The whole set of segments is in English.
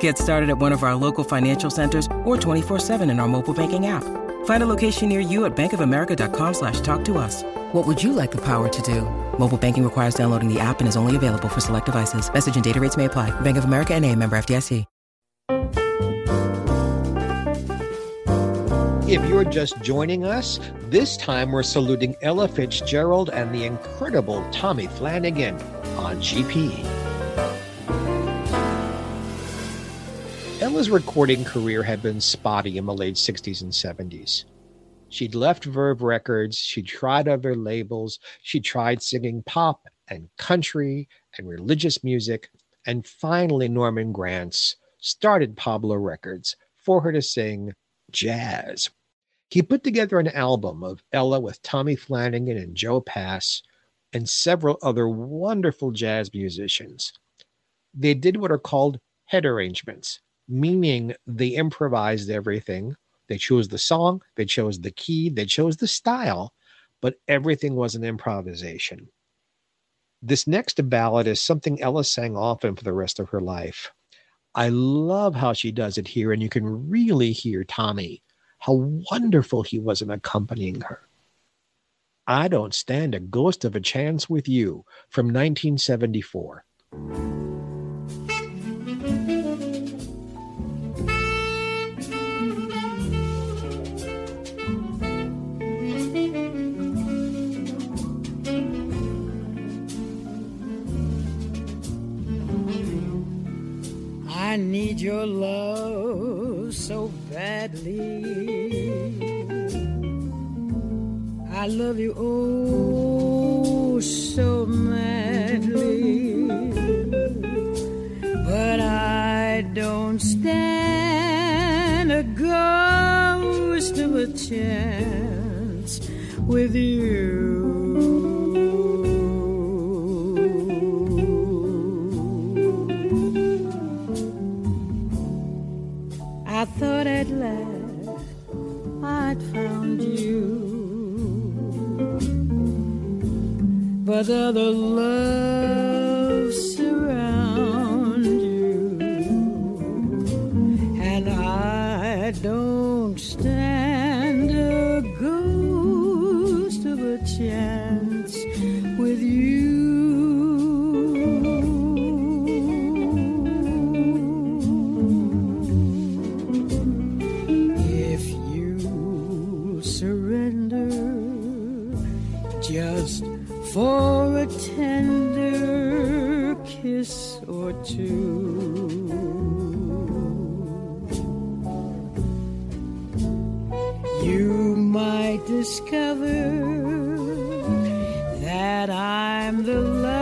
Get started at one of our local financial centers or 24-7 in our mobile banking app. Find a location near you at bankofamerica.com slash talk to us. What would you like the power to do? Mobile banking requires downloading the app and is only available for select devices. Message and data rates may apply. Bank of America and a member FDIC. If you're just joining us, this time we're saluting Ella Fitzgerald and the incredible Tommy Flanagan on GP. Ella's recording career had been spotty in the late 60s and 70s. She'd left Verve Records, she tried other labels, she tried singing pop and country and religious music, and finally Norman Granz started Pablo Records for her to sing jazz. He put together an album of Ella with Tommy Flanagan and Joe Pass and several other wonderful jazz musicians. They did what are called head arrangements, meaning they improvised everything. They chose the song, they chose the key, they chose the style, but everything was an improvisation. This next ballad is something Ella sang often for the rest of her life. I love how she does it here, and you can really hear Tommy how wonderful he was in accompanying her. I don't stand a ghost of a chance with you from 1974. I need your love so badly. I love you oh so madly. But I don't stand a ghost of a chance with you. Of that I'm the lover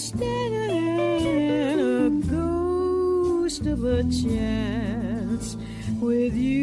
Stand a ghost of a chance with you.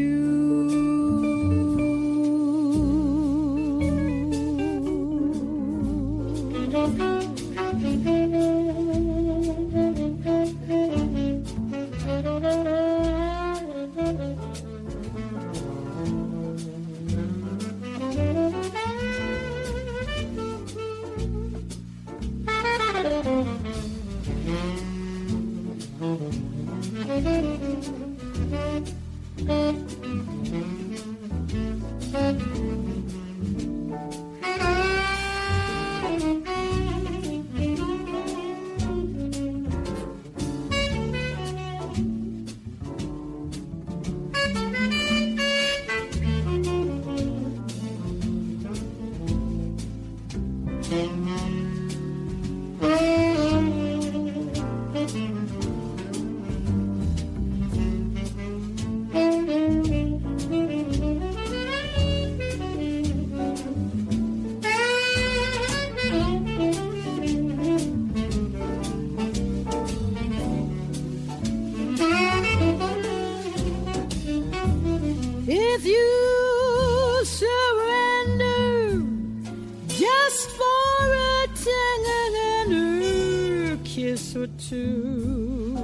Or two,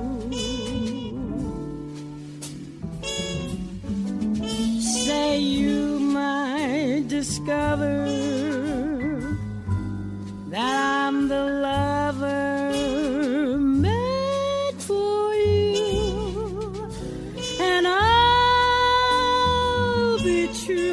say you might discover that I'm the lover meant for you and I'll be true.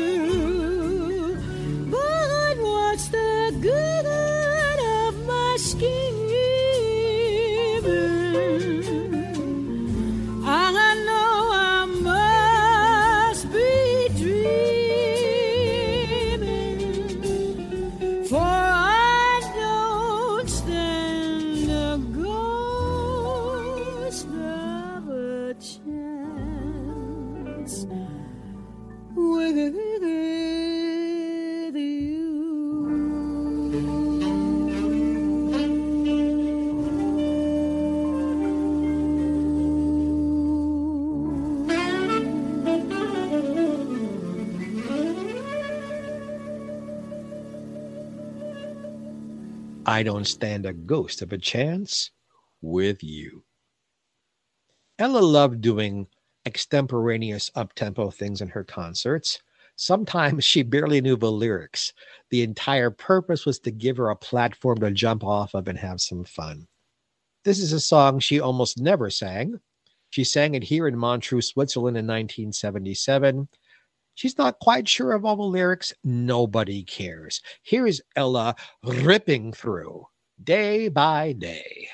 I don't stand a ghost of a chance with you. Ella loved doing extemporaneous up-tempo things in her concerts. Sometimes she barely knew the lyrics. The entire purpose was to give her a platform to jump off of and have some fun. This is a song she almost never sang. She sang it here in Montreux, Switzerland in 1977. She's not quite sure of all the lyrics. Nobody cares. Here is Ella ripping through day by day.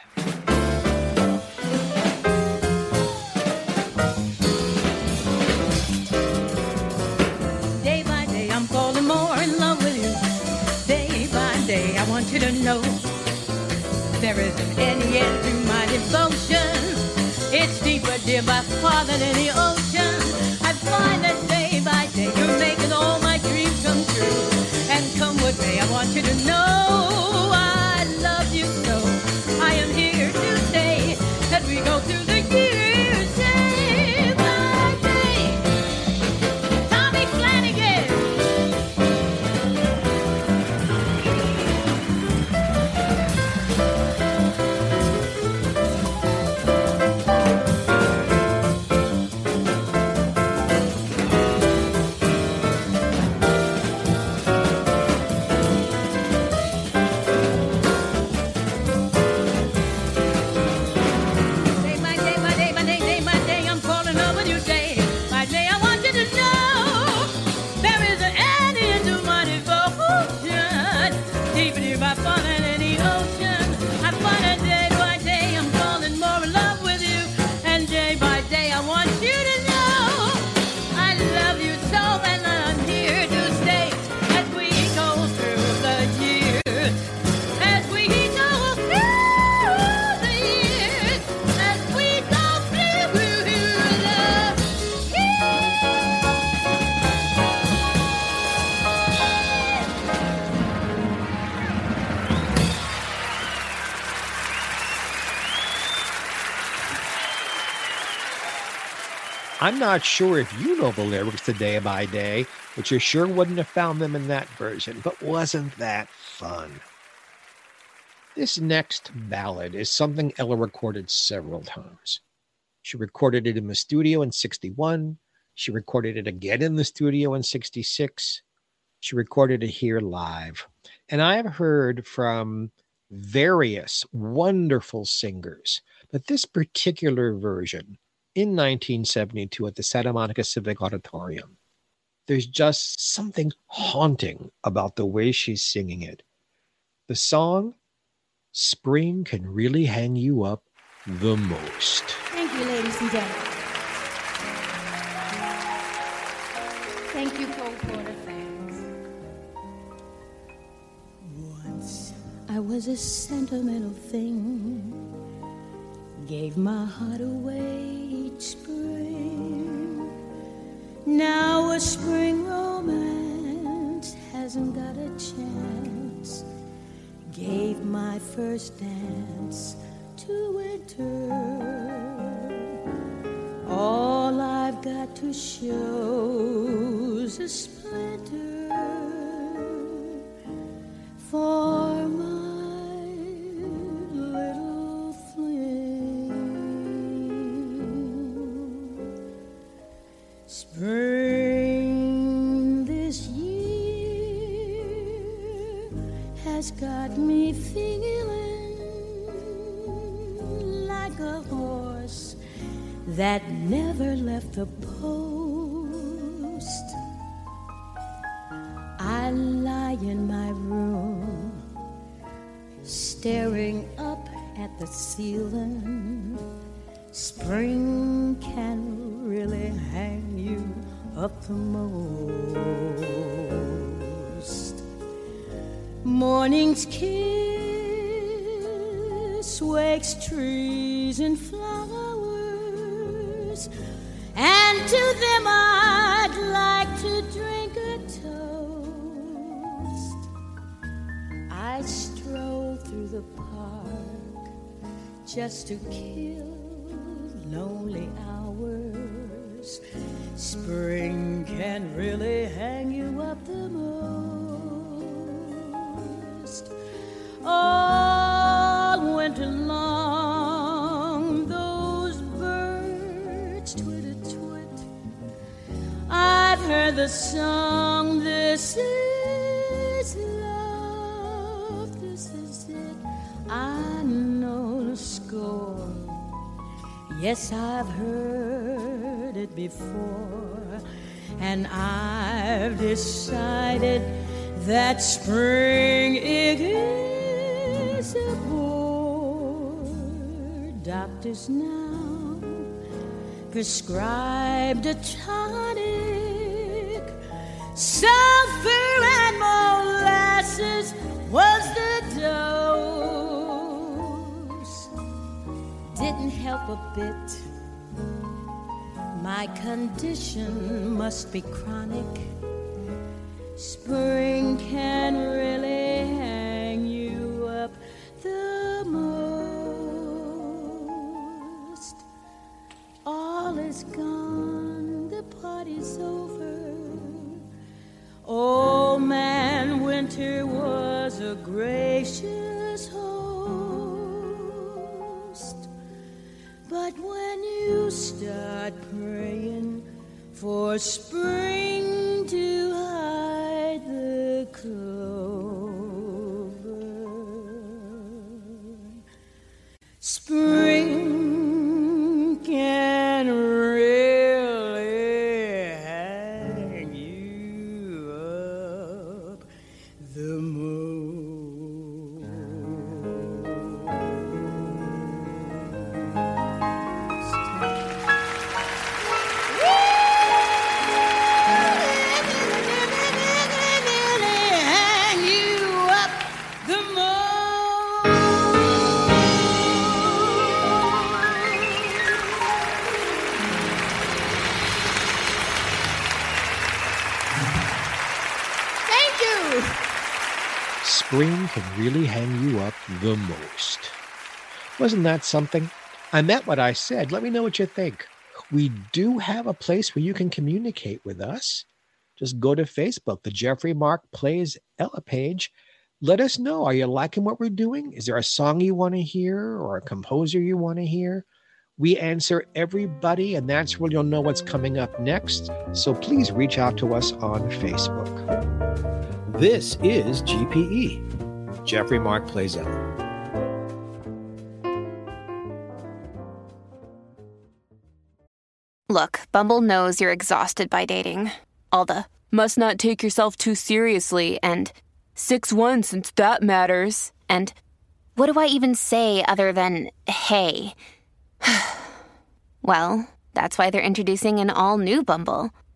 Day by day, I'm falling more in love with you. Day by day, I want you to know there isn't any end to my devotion. It's deeper, dear, by far than any ocean. I find that day you're making all my dreams come true. And come what may, I want you to know I'm not sure if you know the lyrics to Day by Day, but you sure wouldn't have found them in that version. But wasn't that fun? This next ballad is something Ella recorded several times. She recorded it in the studio in 61. She recorded it again in the studio in 66. She recorded it here live. And I have heard from various wonderful singers, but this particular version in 1972 at the Santa Monica Civic Auditorium. There's just something haunting about the way she's singing it. The song, Spring Can Really Hang You Up the Most. Thank you, ladies and gentlemen. Thank you, Cole Porter fans. Once I was a sentimental thing, gave my heart away each spring. Now a spring romance hasn't got a chance. Gave my first dance to winter. All I've got to show's a splinter feeling like a horse that never left the post. I lie in my room, staring up at the ceiling. Spring can really hang you up the most. Morning's kiss wakes trees and flowers, and to them I'd like to drink a toast. I stroll through the park just to kill lonely hours. Spring can really hang the song, This is love, this is it. I know the score. Yes, I've heard it before, and I've decided that spring it is a bore. Doctors now prescribed a tonic, sulfur and molasses was the dose didn't help a bit. My condition must be chronic. Spring spring Spring can really hang you up the most. Wasn't that something? I meant what I said. Let me know what you think. We do have a place where you can communicate with us. Just go to Facebook, the Jeffrey Mark Plays Ella page. Let us know. Are you liking what we're doing? Is there a song you want to hear or a composer you want to hear? We answer everybody, and that's where you'll know what's coming up next. So please reach out to us on Facebook. This is GPE. Jeffrey Mark Plays Look, Bumble knows you're exhausted by dating. All the must not take yourself too seriously and 6 1 since that matters. And what do I even say other than hey? well, that's why they're introducing an all new Bumble